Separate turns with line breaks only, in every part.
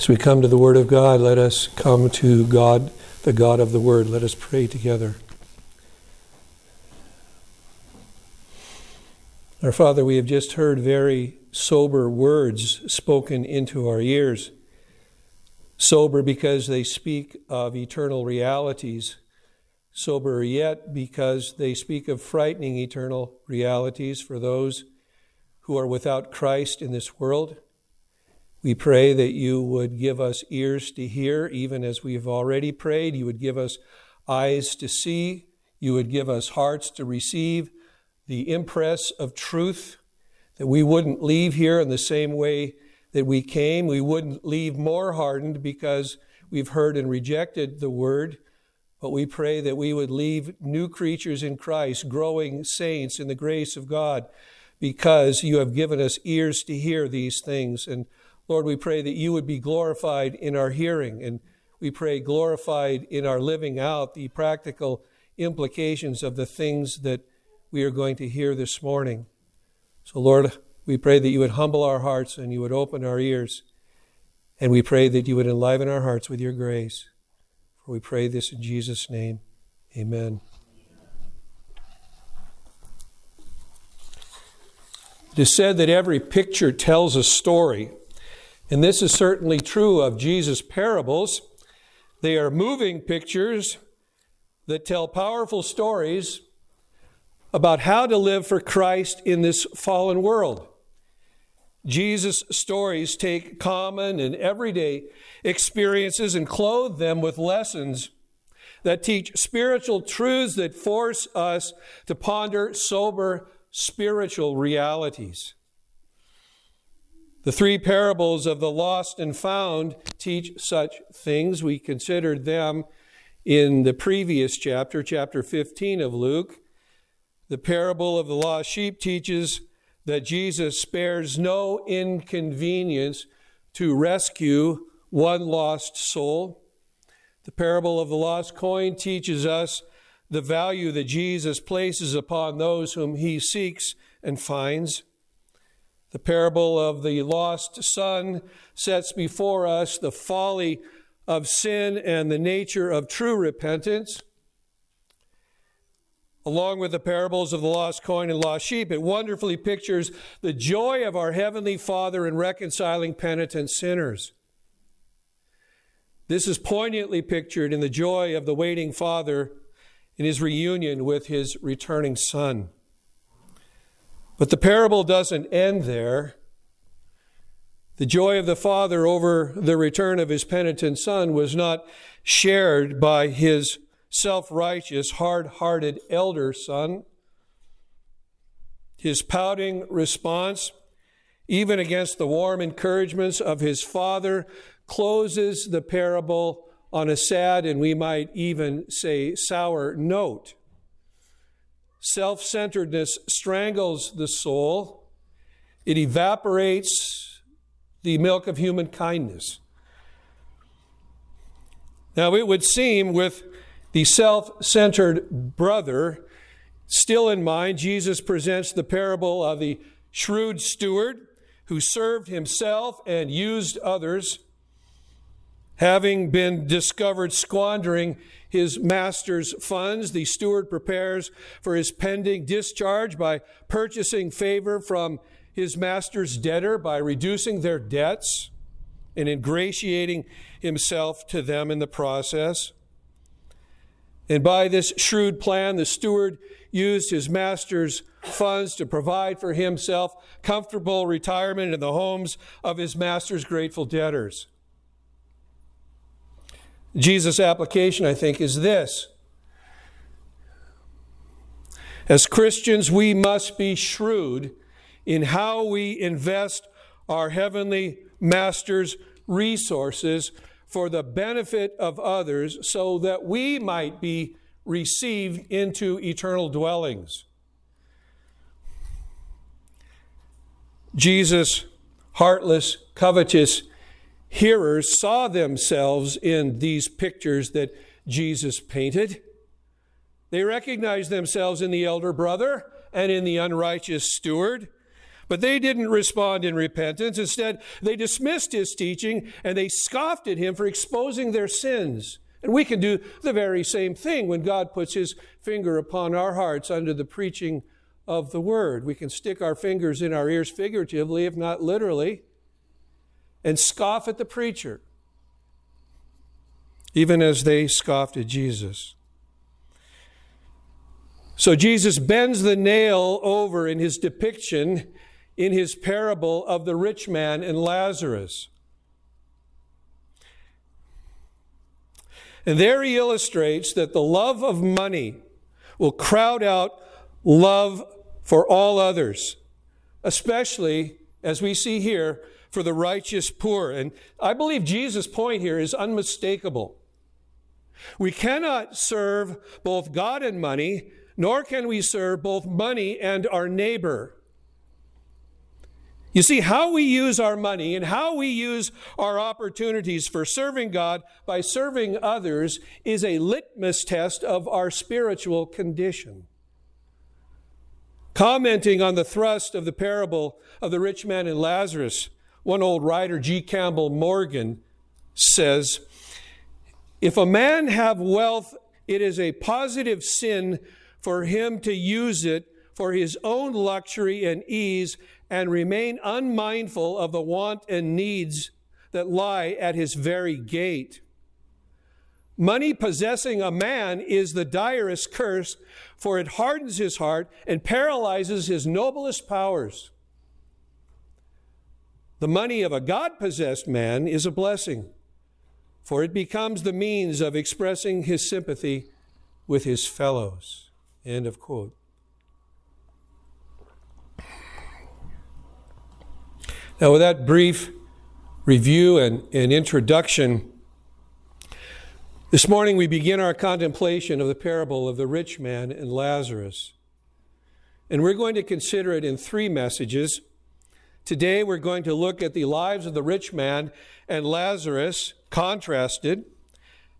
As we come to the Word of God, let us come to God, the God of the Word. Let us pray together. Our Father, we have just heard very sober words spoken into our ears. Sober because they speak of eternal realities. Sober yet because they speak of frightening eternal realities for those who are without Christ in this world. We pray that you would give us ears to hear, even as we have already prayed. You would give us eyes to see. You would give us hearts to receive the impress of truth, that we wouldn't leave here in the same way that we came. We wouldn't leave more hardened because we've heard and rejected the word. But we pray that we would leave new creatures in Christ, growing saints in the grace of God, because you have given us ears to hear these things. And Lord, we pray that you would be glorified in our hearing, and we pray glorified in our living out the practical implications of the things that we are going to hear this morning. So, Lord, we pray that you would humble our hearts and you would open our ears, and we pray that you would enliven our hearts with your grace. For we pray this in Jesus' name. Amen. It is said that every picture tells a story. And this is certainly true of Jesus' parables. They are moving pictures that tell powerful stories about how to live for Christ in this fallen world. Jesus' stories take common and everyday experiences and clothe them with lessons that teach spiritual truths that force us to ponder sober spiritual realities. The three parables of the lost and found teach such things. We considered them in the previous chapter, chapter 15 of Luke. The parable of the lost sheep teaches that Jesus spares no inconvenience to rescue one lost soul. The parable of the lost coin teaches us the value that Jesus places upon those whom he seeks and finds. The parable of the lost son sets before us the folly of sin and the nature of true repentance. Along with the parables of the lost coin and lost sheep, it wonderfully pictures the joy of our Heavenly Father in reconciling penitent sinners. This is poignantly pictured in the joy of the waiting Father in his reunion with his returning Son. But the parable doesn't end there. The joy of the father over the return of his penitent son was not shared by his self righteous, hard hearted elder son. His pouting response, even against the warm encouragements of his father, closes the parable on a sad and we might even say sour note. Self centeredness strangles the soul, it evaporates the milk of human kindness. Now, it would seem with the self centered brother still in mind, Jesus presents the parable of the shrewd steward who served himself and used others. Having been discovered squandering his master's funds. The steward prepares for his pending discharge by purchasing favor from his master's debtor by reducing their debts and ingratiating himself to them in the process. And by this shrewd plan, the steward used his master's funds to provide for himself comfortable retirement in the homes of his master's grateful debtors. Jesus' application, I think, is this. As Christians, we must be shrewd in how we invest our heavenly master's resources for the benefit of others so that we might be received into eternal dwellings. Jesus, heartless, covetous, hearers saw themselves in these pictures that Jesus painted. They recognized themselves in the elder brother and in the unrighteous steward. But they didn't respond in repentance. Instead, they dismissed his teaching and they scoffed at him for exposing their sins. And we can do the very same thing when God puts his finger upon our hearts under the preaching of the word. We can stick our fingers in our ears figuratively, if not literally, and scoff at the preacher, even as they scoffed at Jesus. So Jesus bends the nail over in his depiction in his parable of the rich man and Lazarus. And there he illustrates that the love of money will crowd out love for all others, especially, as we see here, for the righteous poor. And I believe Jesus' point here is unmistakable. We cannot serve both God and money nor can we serve both money and our neighbor. You see, how we use our money and how we use our opportunities for serving God by serving others is a litmus test of our spiritual condition. Commenting on the thrust of the parable of the rich man and Lazarus, one old writer, G. Campbell Morgan, says If a man have wealth, it is a positive sin for him to use it for his own luxury and ease and remain unmindful of the want and needs that lie at his very gate. Money possessing a man is the direst curse, for it hardens his heart and paralyzes his noblest powers. The money of a God possessed man is a blessing, for it becomes the means of expressing his sympathy with his fellows. End of quote. Now, with that brief review and, and introduction, this morning we begin our contemplation of the parable of the rich man and Lazarus. And we're going to consider it in three messages. Today we're going to look at the lives of the rich man and Lazarus contrasted.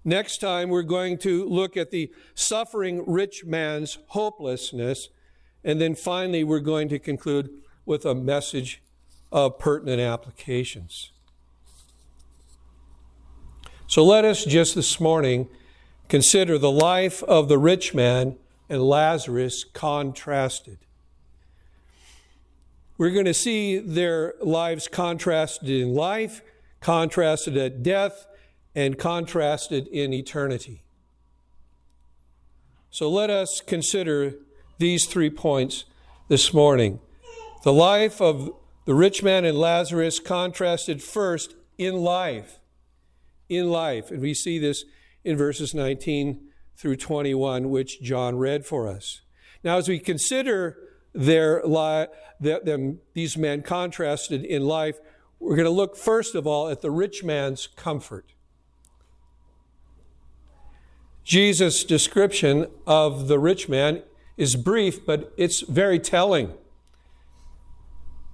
Next time, we're going to look at the suffering rich man's hopelessness. And then finally, we're going to conclude with a message of pertinent applications. So let us just this morning consider the life of the rich man and Lazarus contrasted. We're going to see their lives contrasted in life, contrasted at death, and contrasted in eternity. So let us consider these three points this morning. The life of the rich man and Lazarus contrasted first in life. In life. And we see this in verses 19 through 21, which John read for us. Now, as we consider their li- them, these men contrasted in life, we're going to look first of all at the rich man's comfort. Jesus' description of the rich man is brief, but it's very telling.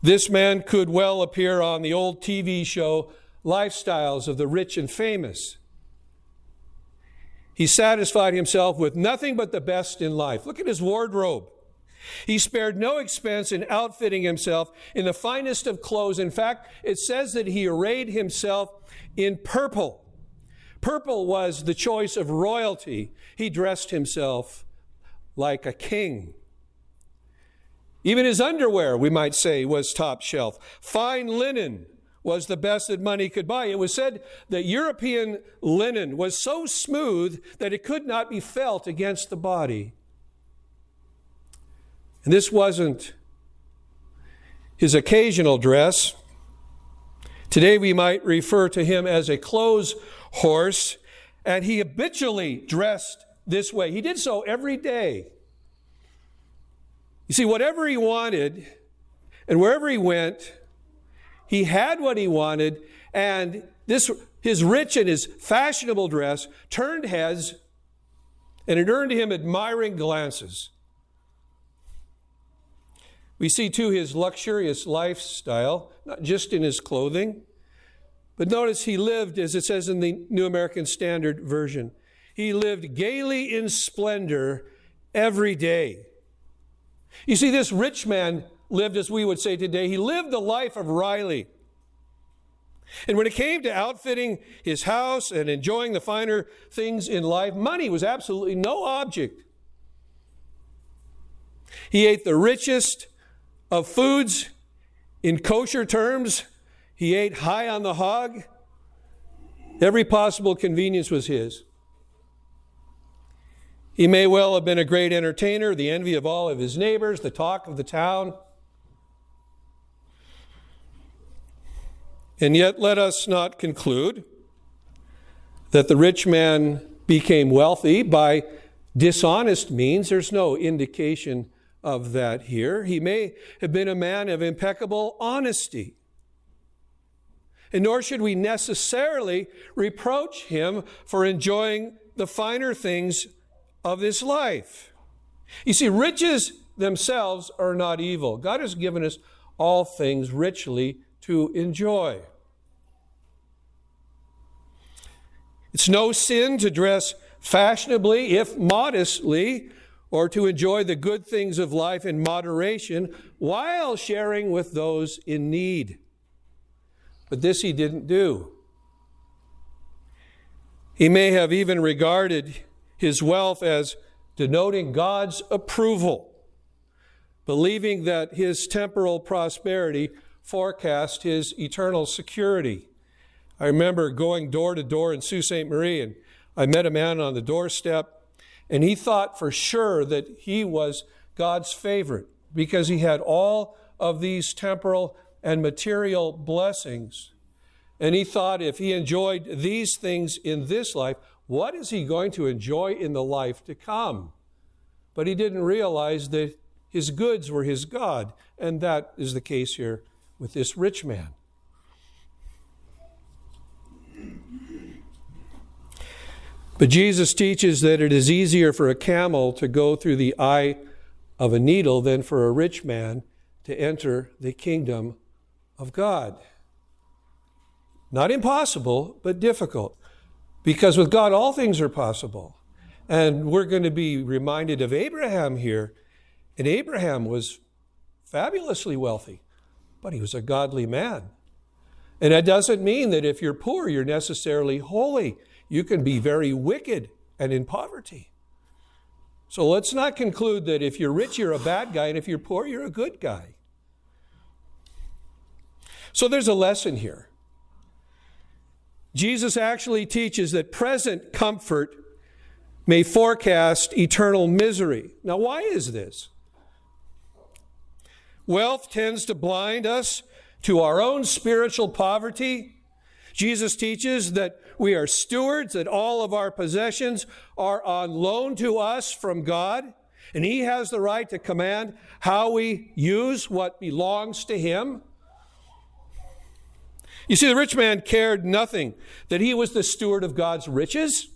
This man could well appear on the old TV show Lifestyles of the Rich and Famous. He satisfied himself with nothing but the best in life. Look at his wardrobe. He spared no expense in outfitting himself in the finest of clothes. In fact, it says that he arrayed himself in purple Purple was the choice of royalty. He dressed himself like a king. Even his underwear, we might say, was top shelf. Fine linen was the best that money could buy. It was said that European linen was so smooth that it could not be felt against the body. And this wasn't his occasional dress. Today we might refer to him as a clothes horse, and he habitually dressed this way. He did so every day. You see, whatever he wanted, and wherever he went, he had what he wanted, and this his rich and his fashionable dress turned heads, and it earned him admiring glances. We see too his luxurious lifestyle, not just in his clothing, but notice he lived, as it says in the New American Standard Version, he lived gaily in splendor every day. You see, this rich man lived, as we would say today, he lived the life of Riley. And when it came to outfitting his house and enjoying the finer things in life, money was absolutely no object. He ate the richest of foods in kosher terms. He ate high on the hog. Every possible convenience was his. He may well have been a great entertainer, the envy of all of his neighbors, the talk of the town. And yet, let us not conclude that the rich man became wealthy by dishonest means. There's no indication of that here. He may have been a man of impeccable honesty. And nor should we necessarily reproach him for enjoying the finer things of this life. You see, riches themselves are not evil. God has given us all things richly to enjoy. It's no sin to dress fashionably, if modestly, or to enjoy the good things of life in moderation while sharing with those in need. But this he didn't do. He may have even regarded his wealth as denoting God's approval, believing that his temporal prosperity forecast his eternal security. I remember going door to door in Sault Ste. Marie, and I met a man on the doorstep, and he thought for sure that he was God's favorite because he had all of these temporal and material blessings. And he thought if he enjoyed these things in this life, what is he going to enjoy in the life to come? But he didn't realize that his goods were his God, and that is the case here with this rich man. But Jesus teaches that it is easier for a camel to go through the eye of a needle than for a rich man to enter the kingdom of God. Not impossible, but difficult. Because with God, all things are possible. And we're going to be reminded of Abraham here. And Abraham was fabulously wealthy, but he was a godly man. And that doesn't mean that if you're poor, you're necessarily holy. You can be very wicked and in poverty. So let's not conclude that if you're rich, you're a bad guy, and if you're poor, you're a good guy. So there's a lesson here. Jesus actually teaches that present comfort may forecast eternal misery. Now, why is this? Wealth tends to blind us to our own spiritual poverty. Jesus teaches that we are stewards, that all of our possessions are on loan to us from God, and He has the right to command how we use what belongs to Him. You see, the rich man cared nothing that he was the steward of God's riches.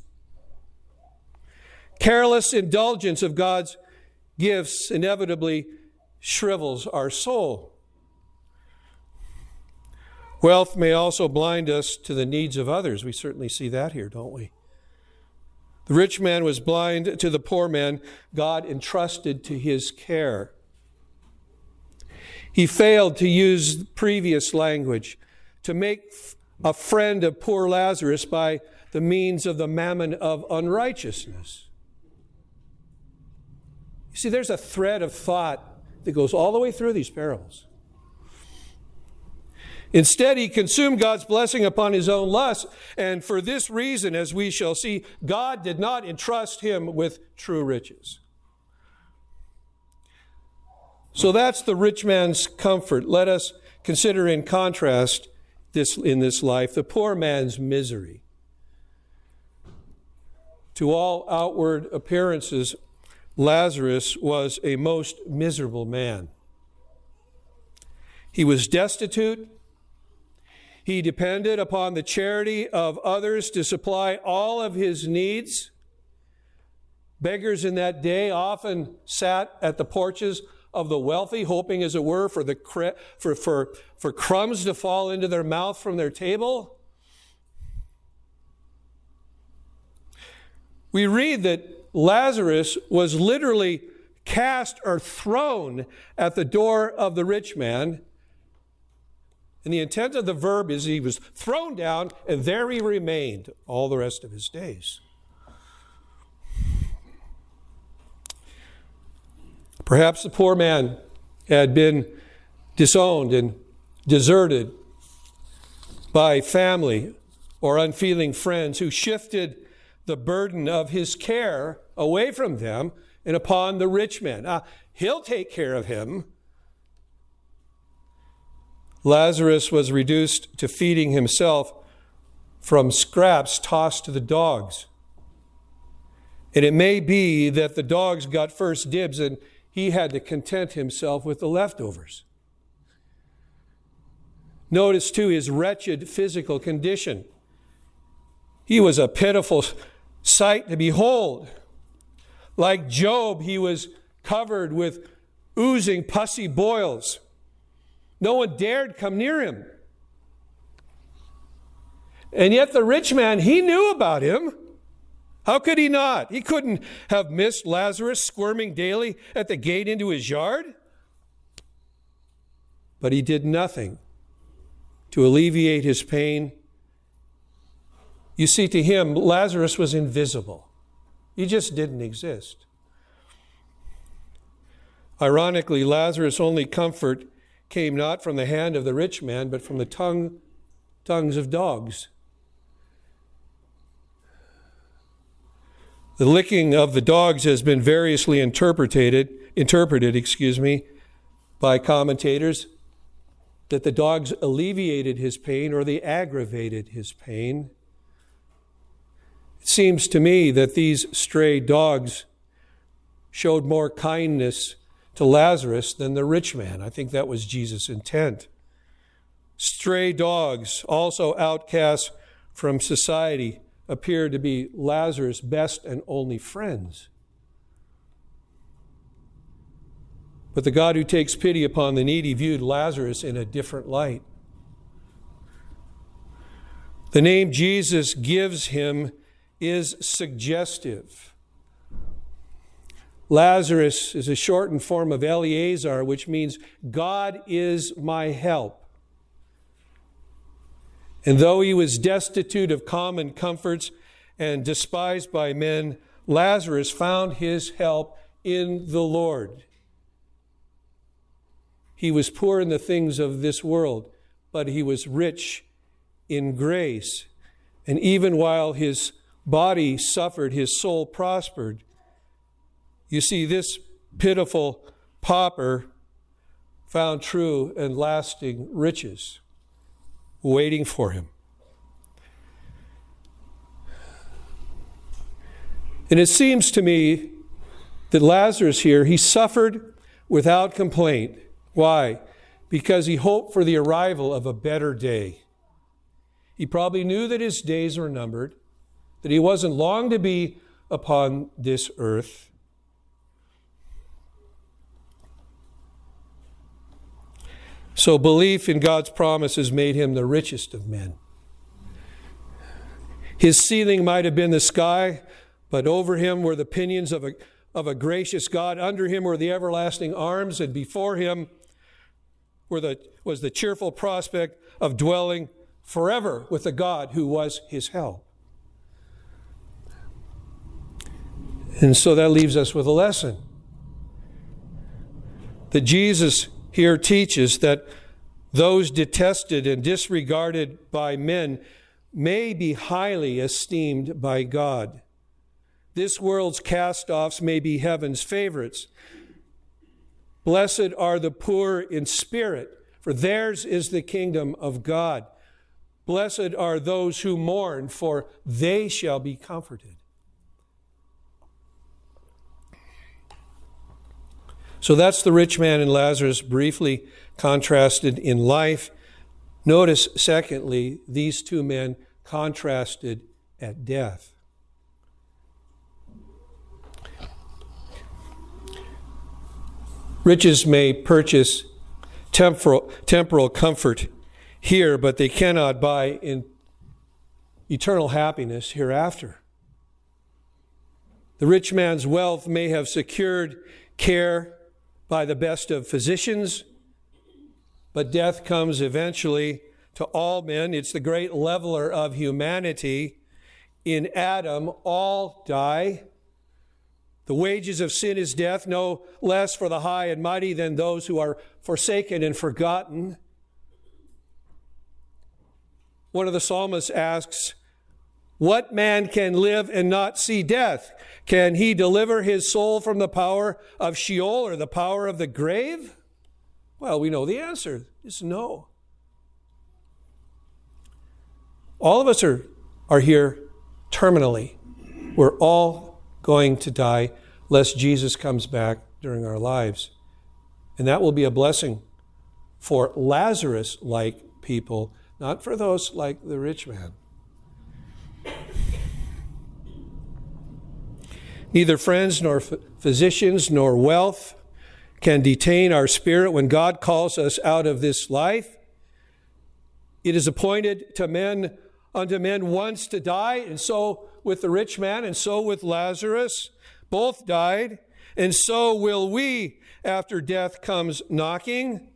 Careless indulgence of God's gifts inevitably shrivels our soul. Wealth may also blind us to the needs of others. We certainly see that here, don't we? The rich man was blind to the poor man God entrusted to his care. He failed to use previous language to make a friend of poor Lazarus by the means of the mammon of unrighteousness. You see, there's a thread of thought that goes all the way through these parables. Instead, he consumed God's blessing upon his own lust, and for this reason, as we shall see, God did not entrust him with true riches. So that's the rich man's comfort. Let us consider in contrast this, in this life, the poor man's misery. To all outward appearances, Lazarus was a most miserable man. He was destitute. He depended upon the charity of others to supply all of his needs. Beggars in that day often sat at the porches of the wealthy, hoping, as it were, for, the, for, for, for crumbs to fall into their mouth from their table? We read that Lazarus was literally cast or thrown at the door of the rich man. And the intent of the verb is he was thrown down, and there he remained all the rest of his days. Perhaps the poor man had been disowned and deserted by family or unfeeling friends who shifted the burden of his care away from them and upon the rich man. Uh, he'll take care of him. Lazarus was reduced to feeding himself from scraps tossed to the dogs. And it may be that the dogs got first dibs and he had to content himself with the leftovers. Notice, too, his wretched physical condition. He was a pitiful sight to behold. Like Job, he was covered with oozing pussy boils. No one dared come near him. And yet, the rich man, he knew about him. How could he not? He couldn't have missed Lazarus squirming daily at the gate into his yard. But he did nothing to alleviate his pain you see, to him, Lazarus was invisible, he just didn't exist. Ironically, Lazarus' only comfort came not from the hand of the rich man, but from the tongue, tongues of dogs. The licking of the dogs has been variously interpreted, interpreted, excuse me, by commentators that the dogs alleviated his pain or they aggravated his pain. It seems to me that these stray dogs showed more kindness to Lazarus than the rich man. I think that was Jesus' intent. Stray dogs, also outcasts from society, appear to be Lazarus' best and only friends. But the God who takes pity upon the needy viewed Lazarus in a different light. The name Jesus gives him is suggestive. Lazarus is a shortened form of Eleazar, which means God is my help. And though he was destitute of common comforts and despised by men, Lazarus found his help in the Lord. He was poor in the things of this world, but he was rich in grace. And even while his body suffered, his soul prospered. You see, this pitiful pauper found true and lasting riches waiting for him. And it seems to me that Lazarus here, he suffered without complaint. Why? Because he hoped for the arrival of a better day. He probably knew that his days were numbered that he wasn't long to be upon this earth. So belief in God's promises made him the richest of men. His ceiling might have been the sky, but over him were the pinions of a, of a gracious God. Under him were the everlasting arms, and before him were the, was the cheerful prospect of dwelling forever with the God who was his help. And so that leaves us with a lesson that Jesus here teaches that those detested and disregarded by men may be highly esteemed by God. This world's cast offs may be heaven's favorites. Blessed are the poor in spirit, for theirs is the kingdom of God. Blessed are those who mourn, for they shall be comforted. So that's the rich man and Lazarus briefly contrasted in life. Notice, secondly, these two men contrasted at death. Riches may purchase temporal, temporal comfort here, but they cannot buy in eternal happiness hereafter. The rich man's wealth may have secured care by the best of physicians, but death comes eventually to all men. It's the great leveler of humanity. In Adam, all die. The wages of sin is death, no less for the high and mighty than those who are forsaken and forgotten. One of the psalmists asks, What man can live and not see death? Can he deliver his soul from the power of Sheol or the power of the grave? Well, we know the answer is no. All of us are, are here terminally. We're all going to die lest Jesus comes back during our lives. And that will be a blessing for Lazarus like people, not for those like the rich man. Neither friends nor physicians nor wealth can detain our spirit when God calls us out of this life. It is appointed to men unto men once to die, and so with the rich man, and so with Lazarus. Both died, and so will we after death comes knocking.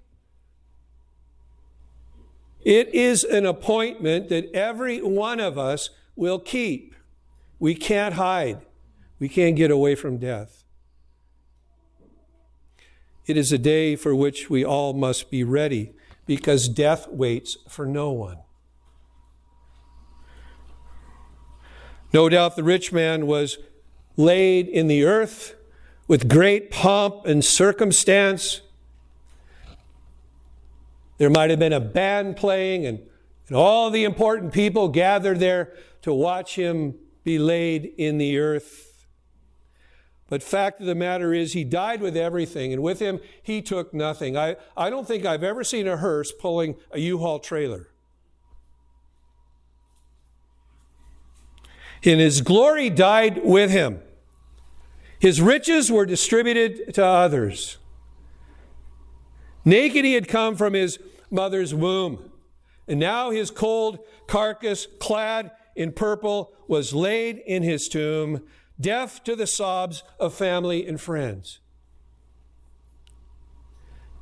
It is an appointment that every one of us will keep. We can't hide. We can't get away from death. It is a day for which we all must be ready because death waits for no one. No doubt the rich man was laid in the earth with great pomp and circumstance. There might have been a band playing, and, and all the important people gathered there to watch him be laid in the earth. But fact of the matter is, he died with everything, and with him, he took nothing. I, I don't think I've ever seen a hearse pulling a U-Haul trailer. In his glory died with him. His riches were distributed to others. Naked he had come from his mother's womb, and now his cold carcass, clad in purple, was laid in his tomb deaf to the sobs of family and friends.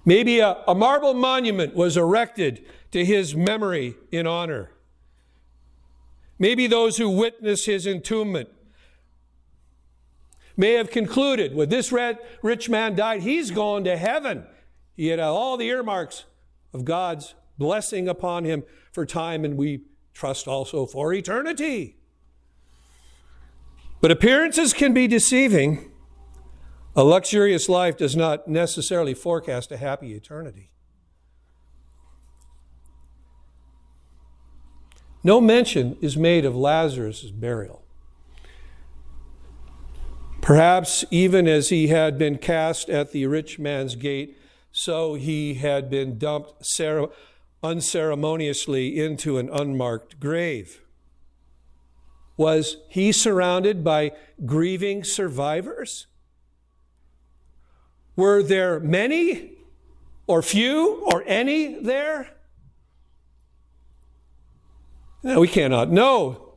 Maybe a, a, marble monument was erected to his memory in honor. Maybe those who witnessed his entombment may have concluded when this rich man died, he's gone to heaven. He had all the earmarks of God's blessing upon him for time, and we trust also for eternity. But appearances can be deceiving. A luxurious life does not necessarily forecast a happy eternity. No mention is made of Lazarus' burial. Perhaps even as he had been cast at the rich man's gate, so he had been dumped unceremoniously into an unmarked grave. Was he surrounded by grieving survivors? Were there many or few or any there? No, we cannot know.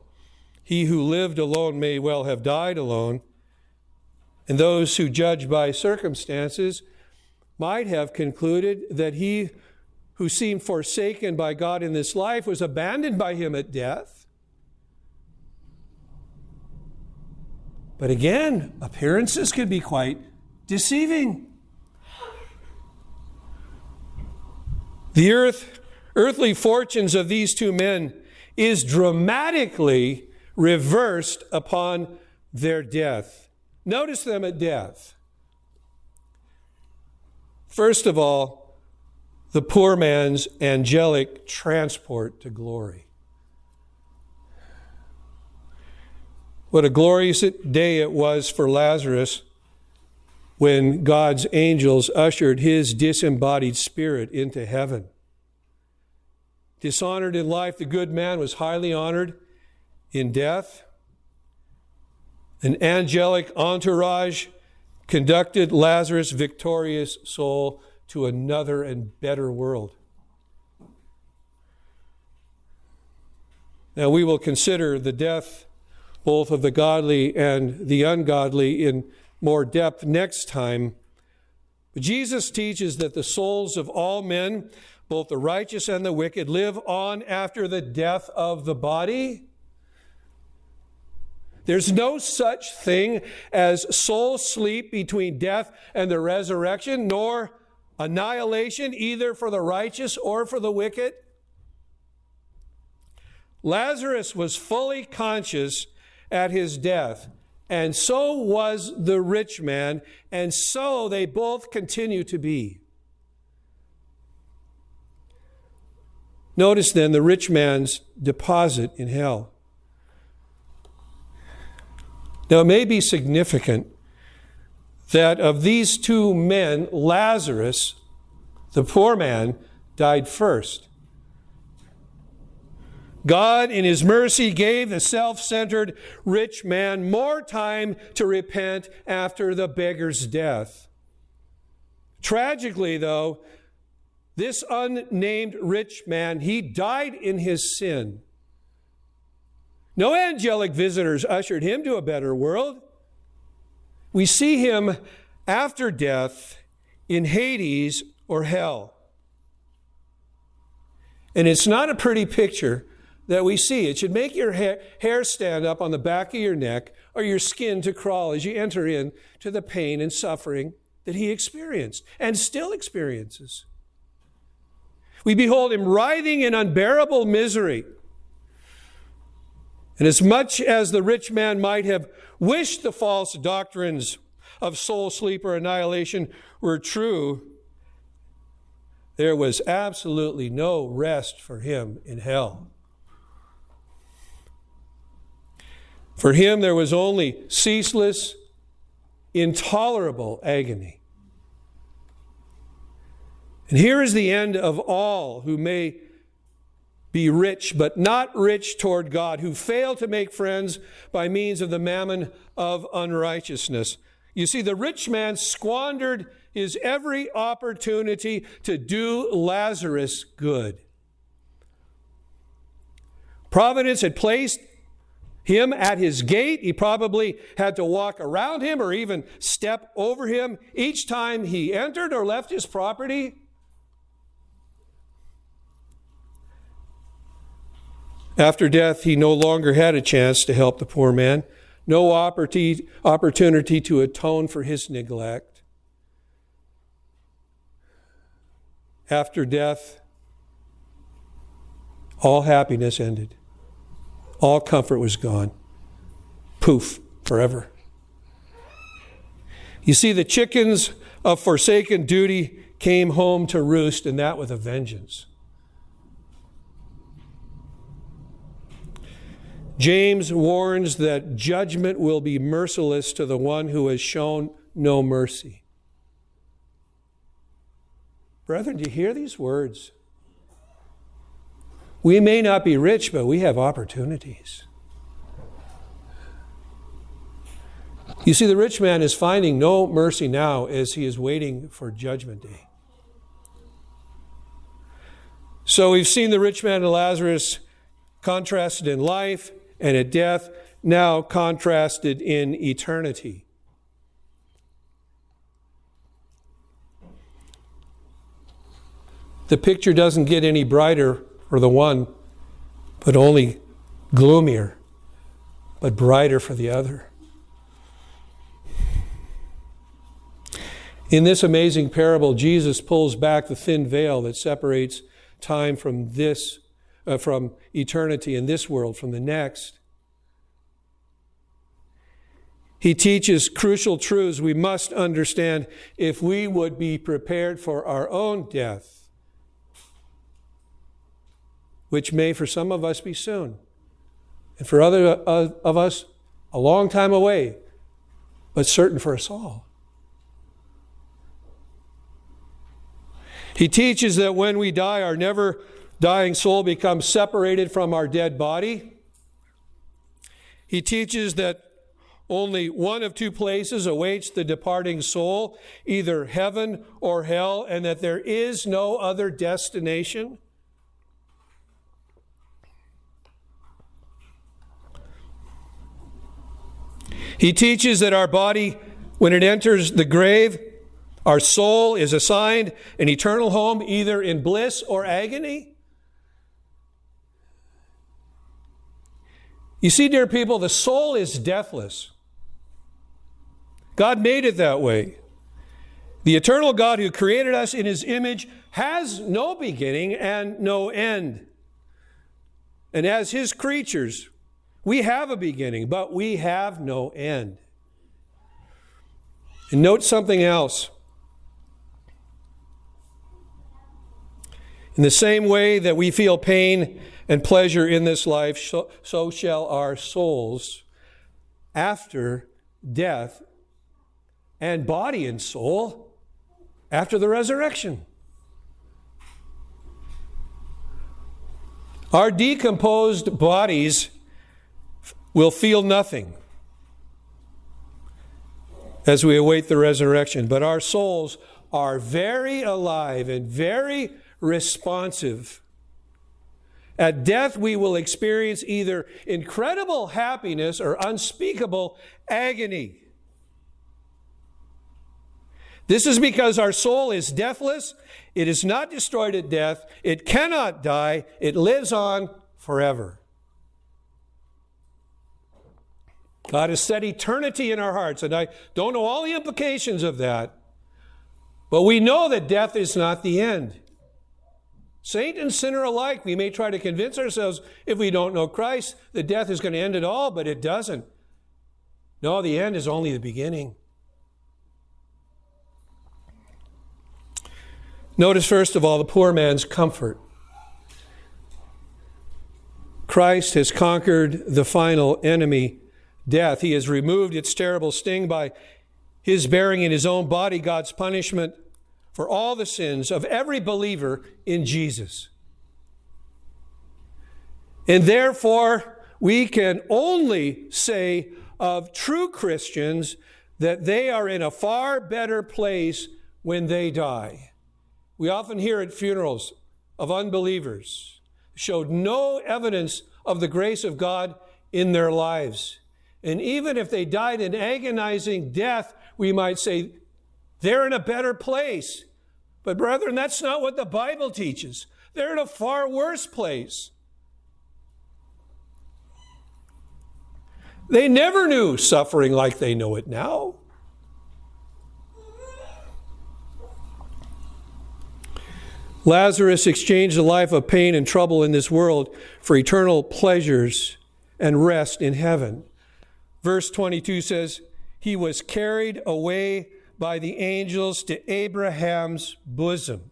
He who lived alone may well have died alone. And those who judge by circumstances might have concluded that he who seemed forsaken by God in this life was abandoned by him at death. But again, appearances can be quite deceiving. The earth, earthly fortunes of these two men is dramatically reversed upon their death. Notice them at death. First of all, the poor man's angelic transport to glory. What a glorious day it was for Lazarus when God's angels ushered his disembodied spirit into heaven. Dishonored in life, the good man was highly honored in death. An angelic entourage conducted Lazarus' victorious soul to another and better world. Now, we will consider the death both of the godly and the ungodly in more depth next time. But Jesus teaches that the souls of all men, both the righteous and the wicked, live on after the death of the body. There's no such thing as soul sleep between death and the resurrection, nor annihilation either for the righteous or for the wicked. Lazarus was fully conscious at his death, and so was the rich man, and so they both continue to be. Notice then the rich man's deposit in hell. Now, it may be significant that of these two men, Lazarus, the poor man, died first. God, in His mercy, gave the self centered rich man more time to repent after the beggar's death. Tragically, though, this unnamed rich man, he died in his sin. No angelic visitors ushered him to a better world. We see him after death in Hades or hell. And it's not a pretty picture that we see. It should make your hair, stand up on the back of your neck or your skin to crawl as you enter in to the pain and suffering that he experienced and still experiences. We behold him writhing in unbearable misery and as much as the rich man might have wished the false doctrines of soul sleep or annihilation were true, there was absolutely no rest for him in hell. For him, there was only ceaseless, intolerable agony. And here is the end of all who may be rich, but not rich toward God, who fail to make friends by means of the mammon of unrighteousness. You see, the rich man squandered his every opportunity to do Lazarus good. Providence had placed him at his gate. He probably had to walk around him or even step over him each time he entered or left his property. After death, he no longer had a chance to help the poor man, no opportunity to atone for his neglect. After death, all happiness ended. All comfort was gone. Poof, forever. You see, the chickens of forsaken duty came home to roost, and that with a vengeance. James warns that judgment will be merciless to the one who has shown no mercy. Brethren, do you hear these words? We may not be rich, but we have opportunities. You see, the rich man is finding no mercy now as he is waiting for Judgment Day. So we've seen the rich man and Lazarus contrasted in life and at death, now contrasted in eternity. The picture doesn't get any brighter for the one, but only gloomier, but brighter for the other. In this amazing parable, Jesus pulls back the thin veil that separates time from this uh, from eternity in this world, from the next. He teaches crucial truths we must understand if we would be prepared for our own death, which may for some of us be soon, and for other uh, of us a long time away, but certain for us all. He teaches that when we die, our never dying soul becomes separated from our dead body. He teaches that only one of two places awaits the departing soul, either heaven or hell, and that there is no other destination. He teaches that our body, when it enters the grave, Our soul is assigned an eternal home either in bliss or agony. You see, dear people, the soul is deathless. God made it that way. The eternal God who created us in his image has no beginning and no end. And as his creatures, we have a beginning, but we have no end. And note something else. In the same way that we feel pain and pleasure in this life, so, so shall our souls after death and body and soul after the resurrection. Our decomposed bodies will feel nothing as we await the resurrection, but our souls are very alive and very responsive. At death, we will experience either incredible happiness or unspeakable agony. This is because our soul is deathless. It is not destroyed at death. It cannot die. It lives on forever. God has set eternity in our hearts, and I don't know all the implications of that, but we know that death is not the end. Saint and sinner alike, we may try to convince ourselves if we don't know Christ that death is going to end it all, but it doesn't. No, the end is only the beginning. Notice, first of all, the poor man's comfort. Christ has conquered the final enemy, death. He has removed its terrible sting by his bearing in his own body God's punishment for all the sins of every believer in Jesus. And therefore, we can only say of true Christians that they are in a far better place when they die. We often hear at funerals of unbelievers showed no evidence of the grace of God in their lives. And even if they died an agonizing death, we might say they're in a better place. But, brethren, that's not what the Bible teaches. They're in a far worse place. They never knew suffering like they know it now. Lazarus exchanged a life of pain and trouble in this world for eternal pleasures and rest in heaven. Verse 22 says, He was carried away by the angels to Abraham's bosom.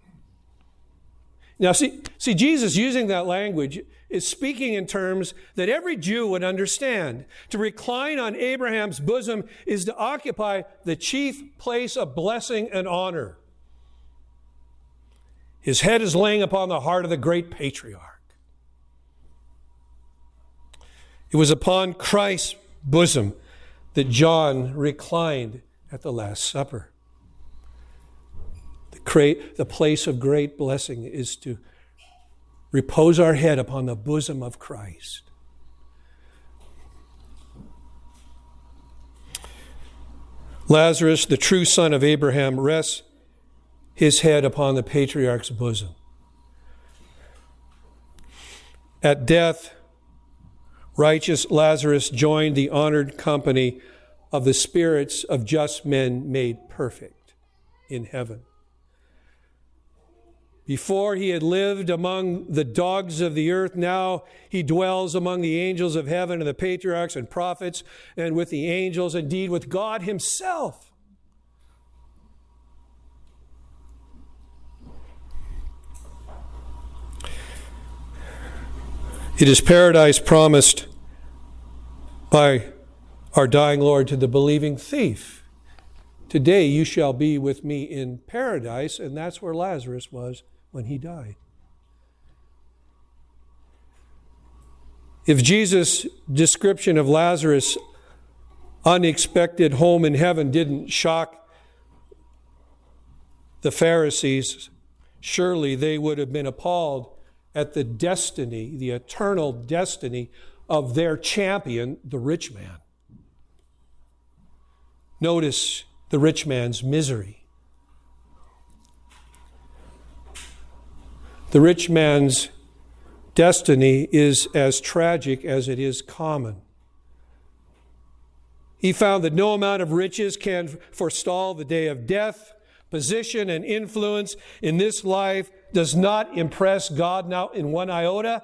Now, see, see, Jesus using that language is speaking in terms that every Jew would understand. To recline on Abraham's bosom is to occupy the chief place of blessing and honor. His head is laying upon the heart of the great patriarch. It was upon Christ's bosom that John reclined at the Last Supper. The, great, the place of great blessing is to repose our head upon the bosom of Christ. Lazarus, the true son of Abraham, rests his head upon the patriarch's bosom. At death, righteous Lazarus joined the honored company of the spirits of just men made perfect in heaven. Before he had lived among the dogs of the earth, now he dwells among the angels of heaven and the patriarchs and prophets and with the angels, indeed with God himself. It is paradise promised by our dying Lord to the believing thief. Today you shall be with me in paradise, and that's where Lazarus was when he died. If Jesus' description of Lazarus' unexpected home in heaven didn't shock the Pharisees, surely they would have been appalled at the destiny, the eternal destiny of their champion, the rich man. Notice the rich man's misery. The rich man's destiny is as tragic as it is common. He found that no amount of riches can forestall the day of death. Position and influence in this life does not impress God now in one iota.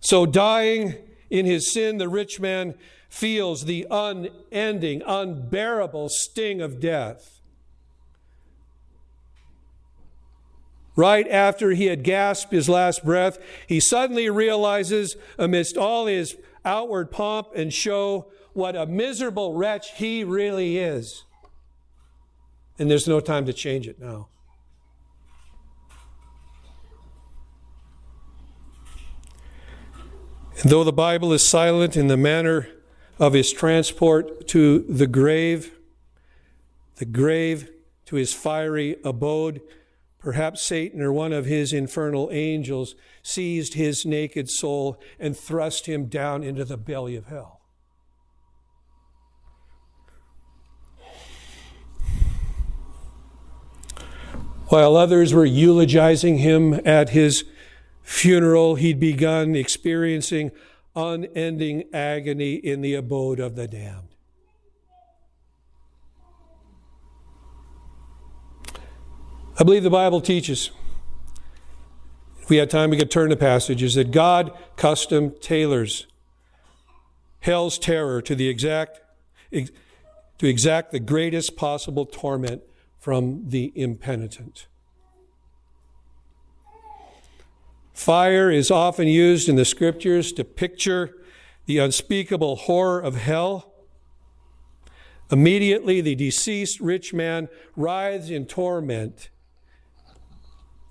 So, dying in his sin, the rich man feels the unending, unbearable sting of death. Right after he had gasped his last breath, he suddenly realizes, amidst all his outward pomp and show, what a miserable wretch he really is. And there's no time to change it now. Though the Bible is silent in the manner of his transport to the grave, the grave to his fiery abode, perhaps Satan or one of his infernal angels seized his naked soul and thrust him down into the belly of hell. While others were eulogizing him at his funeral, he'd begun experiencing unending agony in the abode of the damned. I believe the Bible teaches, if we had time, we could turn to passages, that God custom tailors hell's terror to the exact to exact the greatest possible torment from the impenitent. Fire is often used in the scriptures to picture the unspeakable horror of hell. Immediately, the deceased rich man writhes in torment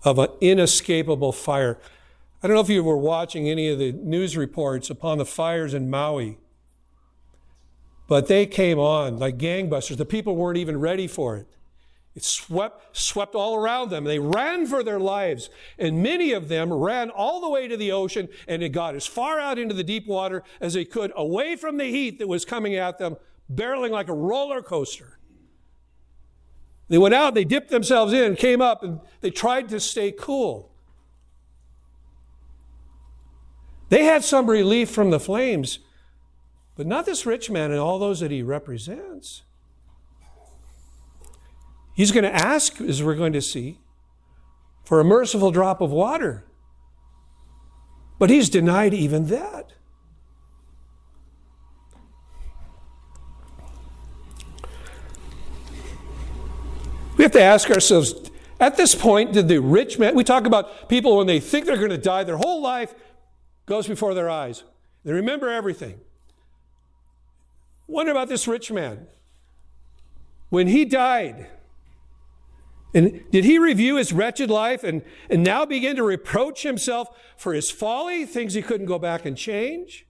of an inescapable fire. I don't know if you were watching any of the news reports upon the fires in Maui, but they came on like gangbusters. The people weren't even ready for it. It swept, swept all around them. They ran for their lives. And many of them ran all the way to the ocean and it got as far out into the deep water as they could, away from the heat that was coming at them, barreling like a roller coaster. They went out, they dipped themselves in, came up, and they tried to stay cool. They had some relief from the flames, but not this rich man and all those that he represents. He's going to ask, as we're going to see, for a merciful drop of water. But he's denied even that. We have to ask ourselves at this point, did the rich man, we talk about people when they think they're going to die, their whole life goes before their eyes. They remember everything. Wonder about this rich man. When he died, and did he review his wretched life and, and now begin to reproach himself for his folly, things he couldn't go back and change?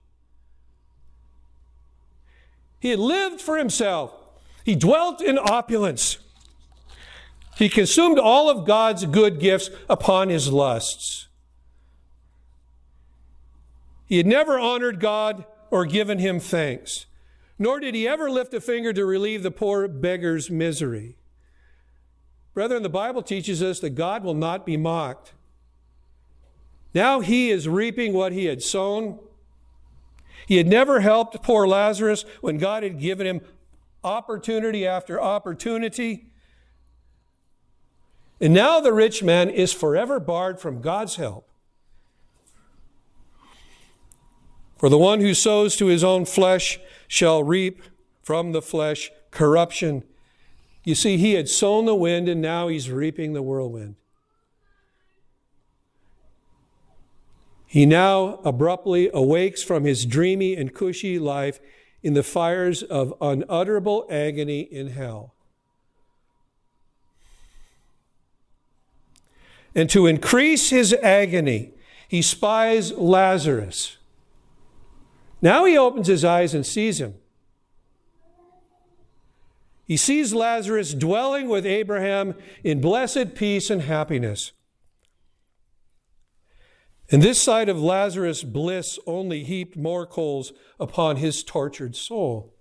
He had lived for himself. He dwelt in opulence. He consumed all of God's good gifts upon his lusts. He had never honored God or given him thanks, nor did he ever lift a finger to relieve the poor beggar's misery. Brethren, the Bible teaches us that God will not be mocked. Now he is reaping what he had sown. He had never helped poor Lazarus when God had given him opportunity after opportunity. And now the rich man is forever barred from God's help. For the one who sows to his own flesh shall reap from the flesh corruption. You see, he had sown the wind and now he's reaping the whirlwind. He now abruptly awakes from his dreamy and cushy life in the fires of unutterable agony in hell. And to increase his agony, he spies Lazarus. Now he opens his eyes and sees him. He sees Lazarus dwelling with Abraham in blessed peace and happiness. And this sight of Lazarus' bliss only heaped more coals upon his tortured soul.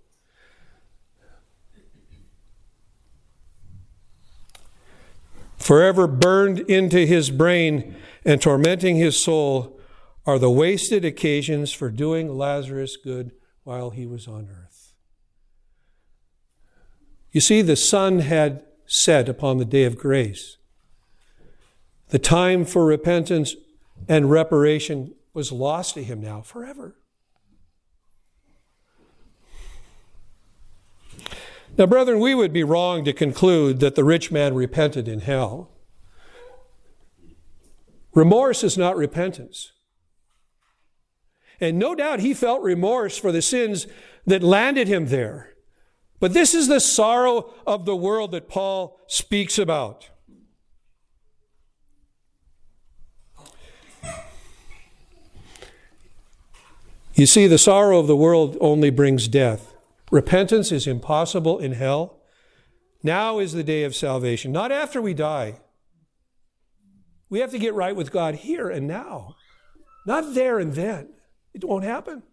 forever burned into his brain and tormenting his soul, are the wasted occasions for doing Lazarus good while he was on earth. You see, the sun had set upon the day of grace. The time for repentance and reparation was lost to him now forever. Now, brethren, we would be wrong to conclude that the rich man repented in hell. Remorse is not repentance. And no doubt he felt remorse for the sins that landed him there. But this is the sorrow of the world that Paul speaks about. You see, the sorrow of the world only brings death. Repentance is impossible in hell. Now is the day of salvation, not after we die. We have to get right with God here and now, not there and then. It won't happen.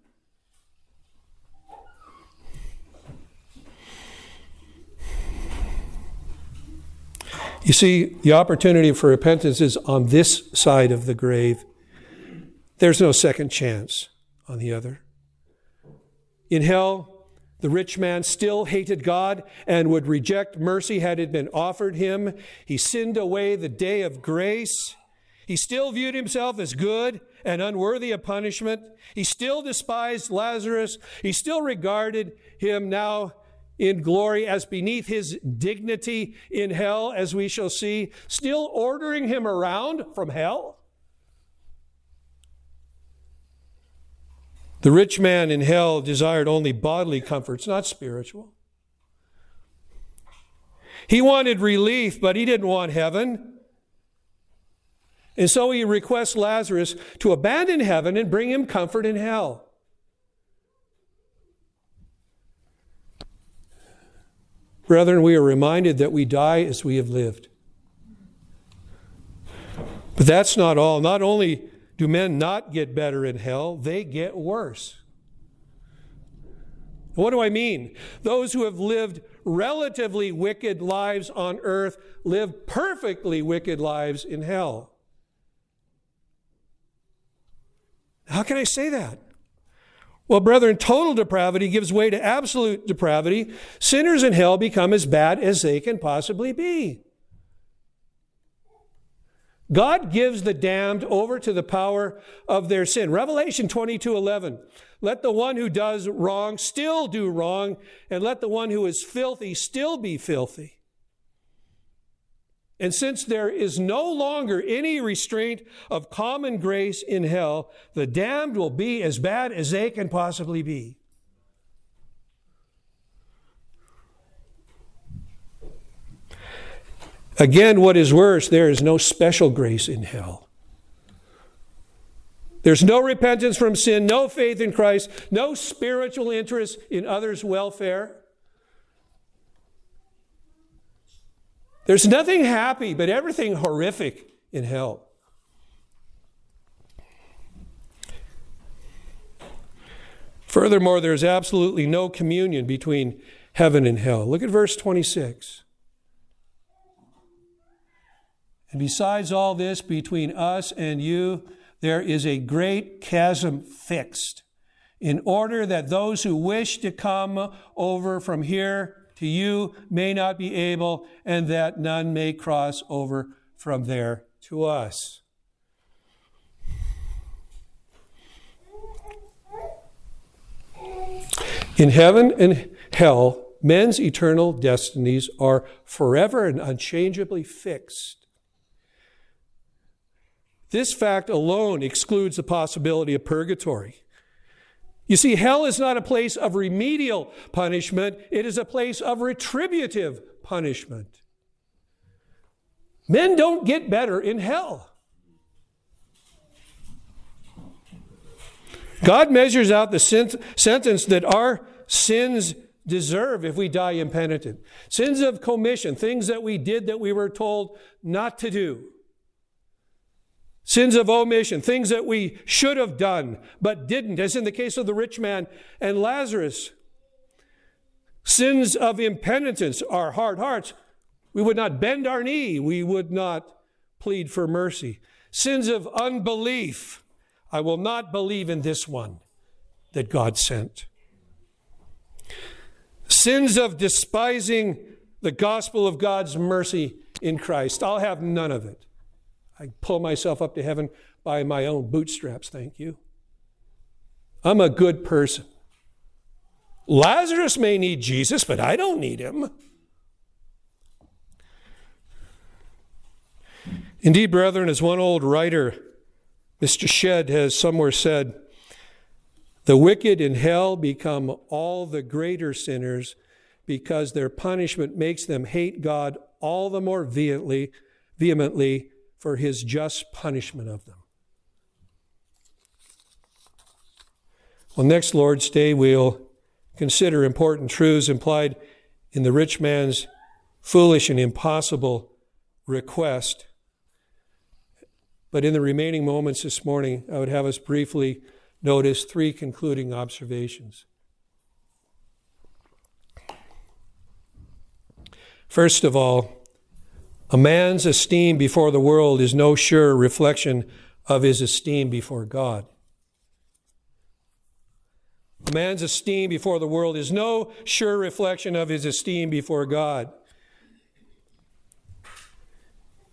You see, the opportunity for repentance is on this side of the grave. There's no second chance on the other. In hell, the rich man still hated God and would reject mercy had it been offered him. He sinned away the day of grace. He still viewed himself as good and unworthy of punishment. He still despised Lazarus. He still regarded him now in glory as beneath his dignity in hell, as we shall see, still ordering him around from hell. The rich man in hell desired only bodily comforts, not spiritual. He wanted relief, but he didn't want heaven. And so he requests Lazarus to abandon heaven and bring him comfort in hell. Brethren, we are reminded that we die as we have lived. But that's not all. Not only do men not get better in hell, they get worse. What do I mean? Those who have lived relatively wicked lives on earth live perfectly wicked lives in hell. How can I say that? Well, brethren, total depravity gives way to absolute depravity. Sinners in hell become as bad as they can possibly be. God gives the damned over to the power of their sin. Revelation 22 11. Let the one who does wrong still do wrong, and let the one who is filthy still be filthy. And since there is no longer any restraint of common grace in hell, the damned will be as bad as they can possibly be. Again, what is worse, there is no special grace in hell. There's no repentance from sin, no faith in Christ, no spiritual interest in others' welfare. There's nothing happy, but everything horrific in hell. Furthermore, there's absolutely no communion between heaven and hell. Look at verse 26. And besides all this, between us and you, there is a great chasm fixed, in order that those who wish to come over from here to you may not be able, and that none may cross over from there to us. In heaven and hell, men's eternal destinies are forever and unchangeably fixed. This fact alone excludes the possibility of purgatory. You see, hell is not a place of remedial punishment, it is a place of retributive punishment. Men don't get better in hell. God measures out the sentence that our sins deserve if we die impenitent. Sins of commission, things that we did that we were told not to do. Sins of omission, things that we should have done but didn't, as in the case of the rich man and Lazarus. Sins of impenitence, our hard hearts. We would not bend our knee. We would not plead for mercy. Sins of unbelief. I will not believe in this one that God sent. Sins of despising the gospel of God's mercy in Christ. I'll have none of it. I pull myself up to heaven by my own bootstraps, thank you. I'm a good person. Lazarus may need Jesus, but I don't need him. Indeed, brethren, as one old writer, Mr. Shedd, has somewhere said, the wicked in hell become all the greater sinners because their punishment makes them hate God all the more vehemently, vehemently for his just punishment of them. Well, next Lord's Day, we'll consider important truths implied in the rich man's foolish and impossible request. But in the remaining moments this morning, I would have us briefly notice three concluding observations. First of all, a man's esteem before the world is no sure reflection of his esteem before God. A man's esteem before the world is no sure reflection of his esteem before God.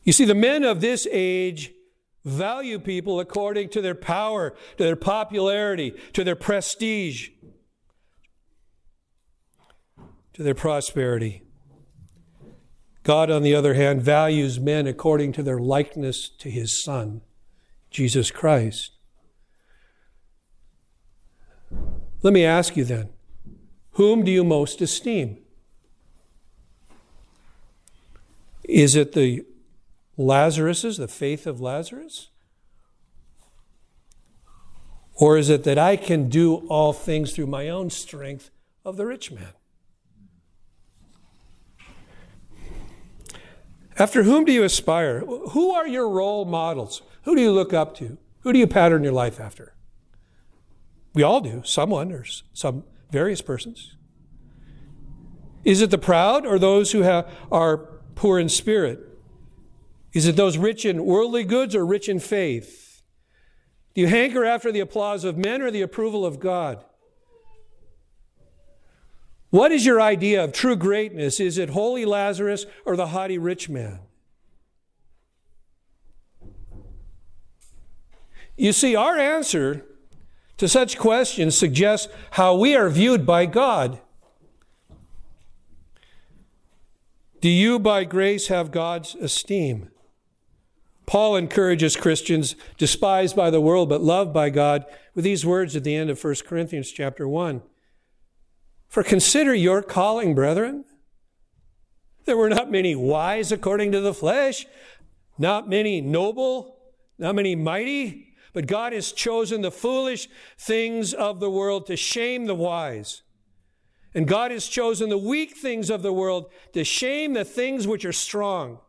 You see, the men of this age value people according to their power, to their popularity, to their prestige, to their prosperity. God, on the other hand, values men according to their likeness to his Son, Jesus Christ. Let me ask you then whom do you most esteem? Is it the Lazarus's, the faith of Lazarus? Or is it that I can do all things through my own strength of the rich man? After whom do you aspire? Who are your role models? Who do you look up to? Who do you pattern your life after? We all do, someone or some various persons. Is it the proud or those who have, are poor in spirit? Is it those rich in worldly goods or rich in faith? Do you hanker after the applause of men or the approval of God? What is your idea of true greatness? Is it holy Lazarus or the haughty rich man? You see, our answer to such questions suggests how we are viewed by God. Do you, by grace, have God's esteem? Paul encourages Christians despised by the world but loved by God with these words at the end of 1 Corinthians chapter 1. For consider your calling, brethren. There were not many wise according to the flesh, not many noble, not many mighty, but God has chosen the foolish things of the world to shame the wise. And God has chosen the weak things of the world to shame the things which are strong.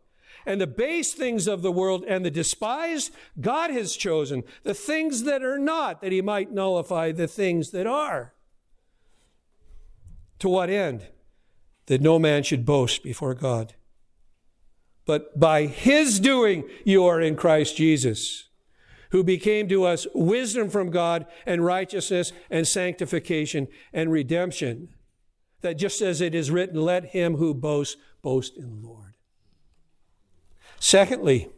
And the base things of the world and the despised, God has chosen the things that are not, that he might nullify the things that are. To what end? That no man should boast before God. But by his doing, you are in Christ Jesus who became to us wisdom from God and righteousness and sanctification and redemption. That just as it is written, let him who boasts boast in the Lord. Secondly,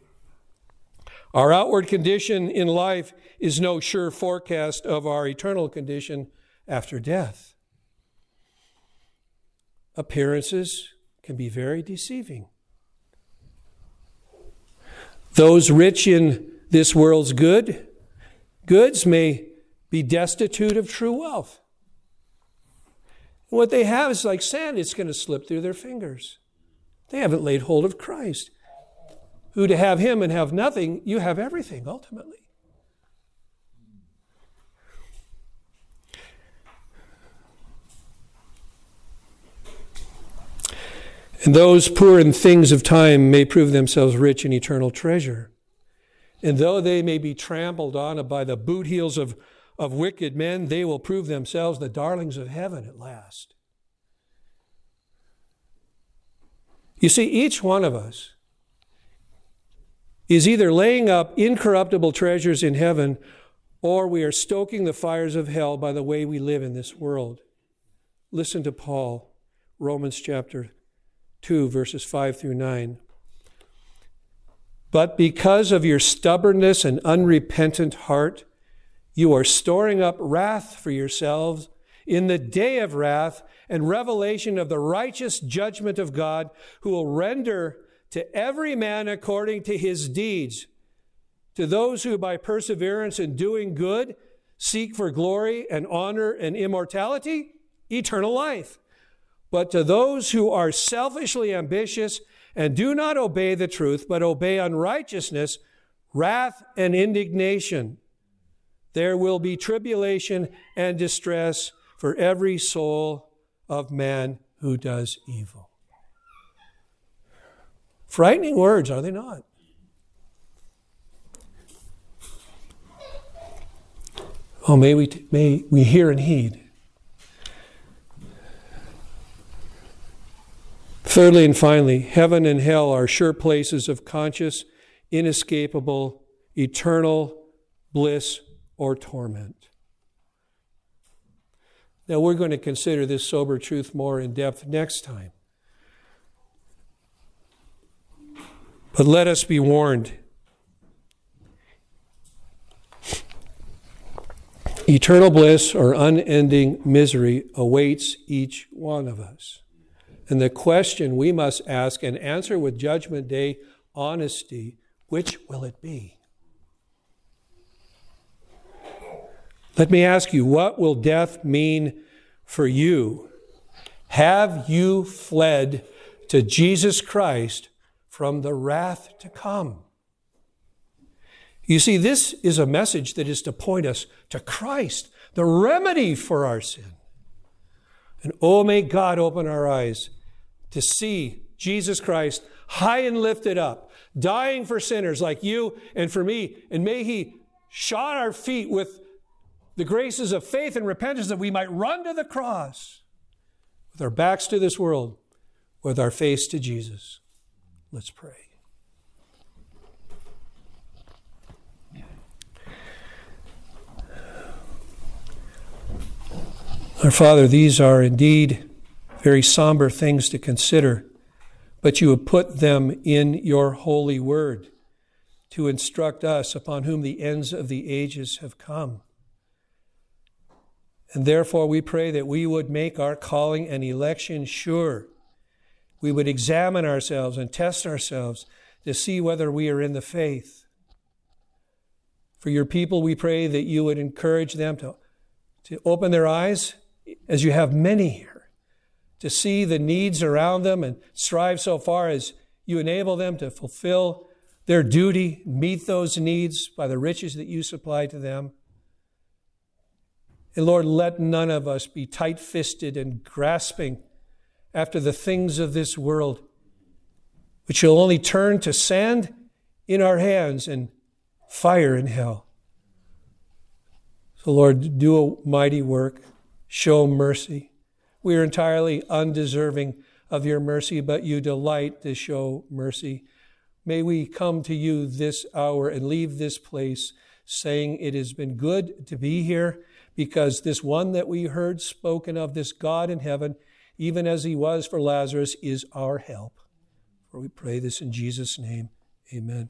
our outward condition in life is no sure forecast of our eternal condition after death. Appearances can be very deceiving. Those rich in this world's good goods may be destitute of true wealth. What they have is like sand, it's going to slip through their fingers. They haven't laid hold of Christ. Who to have him and have nothing, you have everything ultimately. And those poor in things of time may prove themselves rich in eternal treasure. And though they may be trampled on by the boot heels of, of wicked men, they will prove themselves the darlings of heaven at last. You see, each one of us is either laying up incorruptible treasures in heaven or we are stoking the fires of hell by the way we live in this world. Listen to Paul, Romans chapter 2, verses 5 through 9. But because of your stubbornness and unrepentant heart, you are storing up wrath for yourselves in the day of wrath and revelation of the righteous judgment of God, who will render to every man according to his deeds. To those who by perseverance in doing good seek for glory and honor and immortality, eternal life. But to those who are selfishly ambitious and do not obey the truth, but obey unrighteousness, wrath and indignation. There will be tribulation and distress for every soul of man who does evil. Frightening words, are they not? Oh, may we, may we hear and heed. Thirdly and finally, heaven and hell are sure places of conscious, inescapable, eternal bliss or torment. Now, we're going to consider this sober truth more in depth next time. But let us be warned. Eternal bliss or unending misery awaits each one of us. And the question we must ask and answer with Judgment Day honesty which will it be? Let me ask you, what will death mean for you? Have you fled to Jesus Christ from the wrath to come? You see, this is a message that is to point us to Christ, the remedy for our sin. And oh, may God open our eyes to see Jesus Christ high and lifted up, dying for sinners like you and for me. And may He shod our feet with the graces of faith and repentance that we might run to the cross with our backs to this world, with our face to Jesus. Let's pray. Our Father, these are indeed very somber things to consider, but you have put them in your holy word to instruct us upon whom the ends of the ages have come. And therefore, we pray that we would make our calling and election sure. We would examine ourselves and test ourselves to see whether we are in the faith. For your people, we pray that you would encourage them to, to open their eyes, as you have many here, to see the needs around them and strive so far as you enable them to fulfill their duty, meet those needs by the riches that you supply to them. And Lord, let none of us be tight fisted and grasping after the things of this world, which will only turn to sand in our hands and fire in hell. So, Lord, do a mighty work, show mercy. We are entirely undeserving of your mercy, but you delight to show mercy. May we come to you this hour and leave this place saying it has been good to be here because this one that we heard spoken of, this God in heaven, even as he was for Lazarus, is our help. For we pray this in Jesus' name. Amen.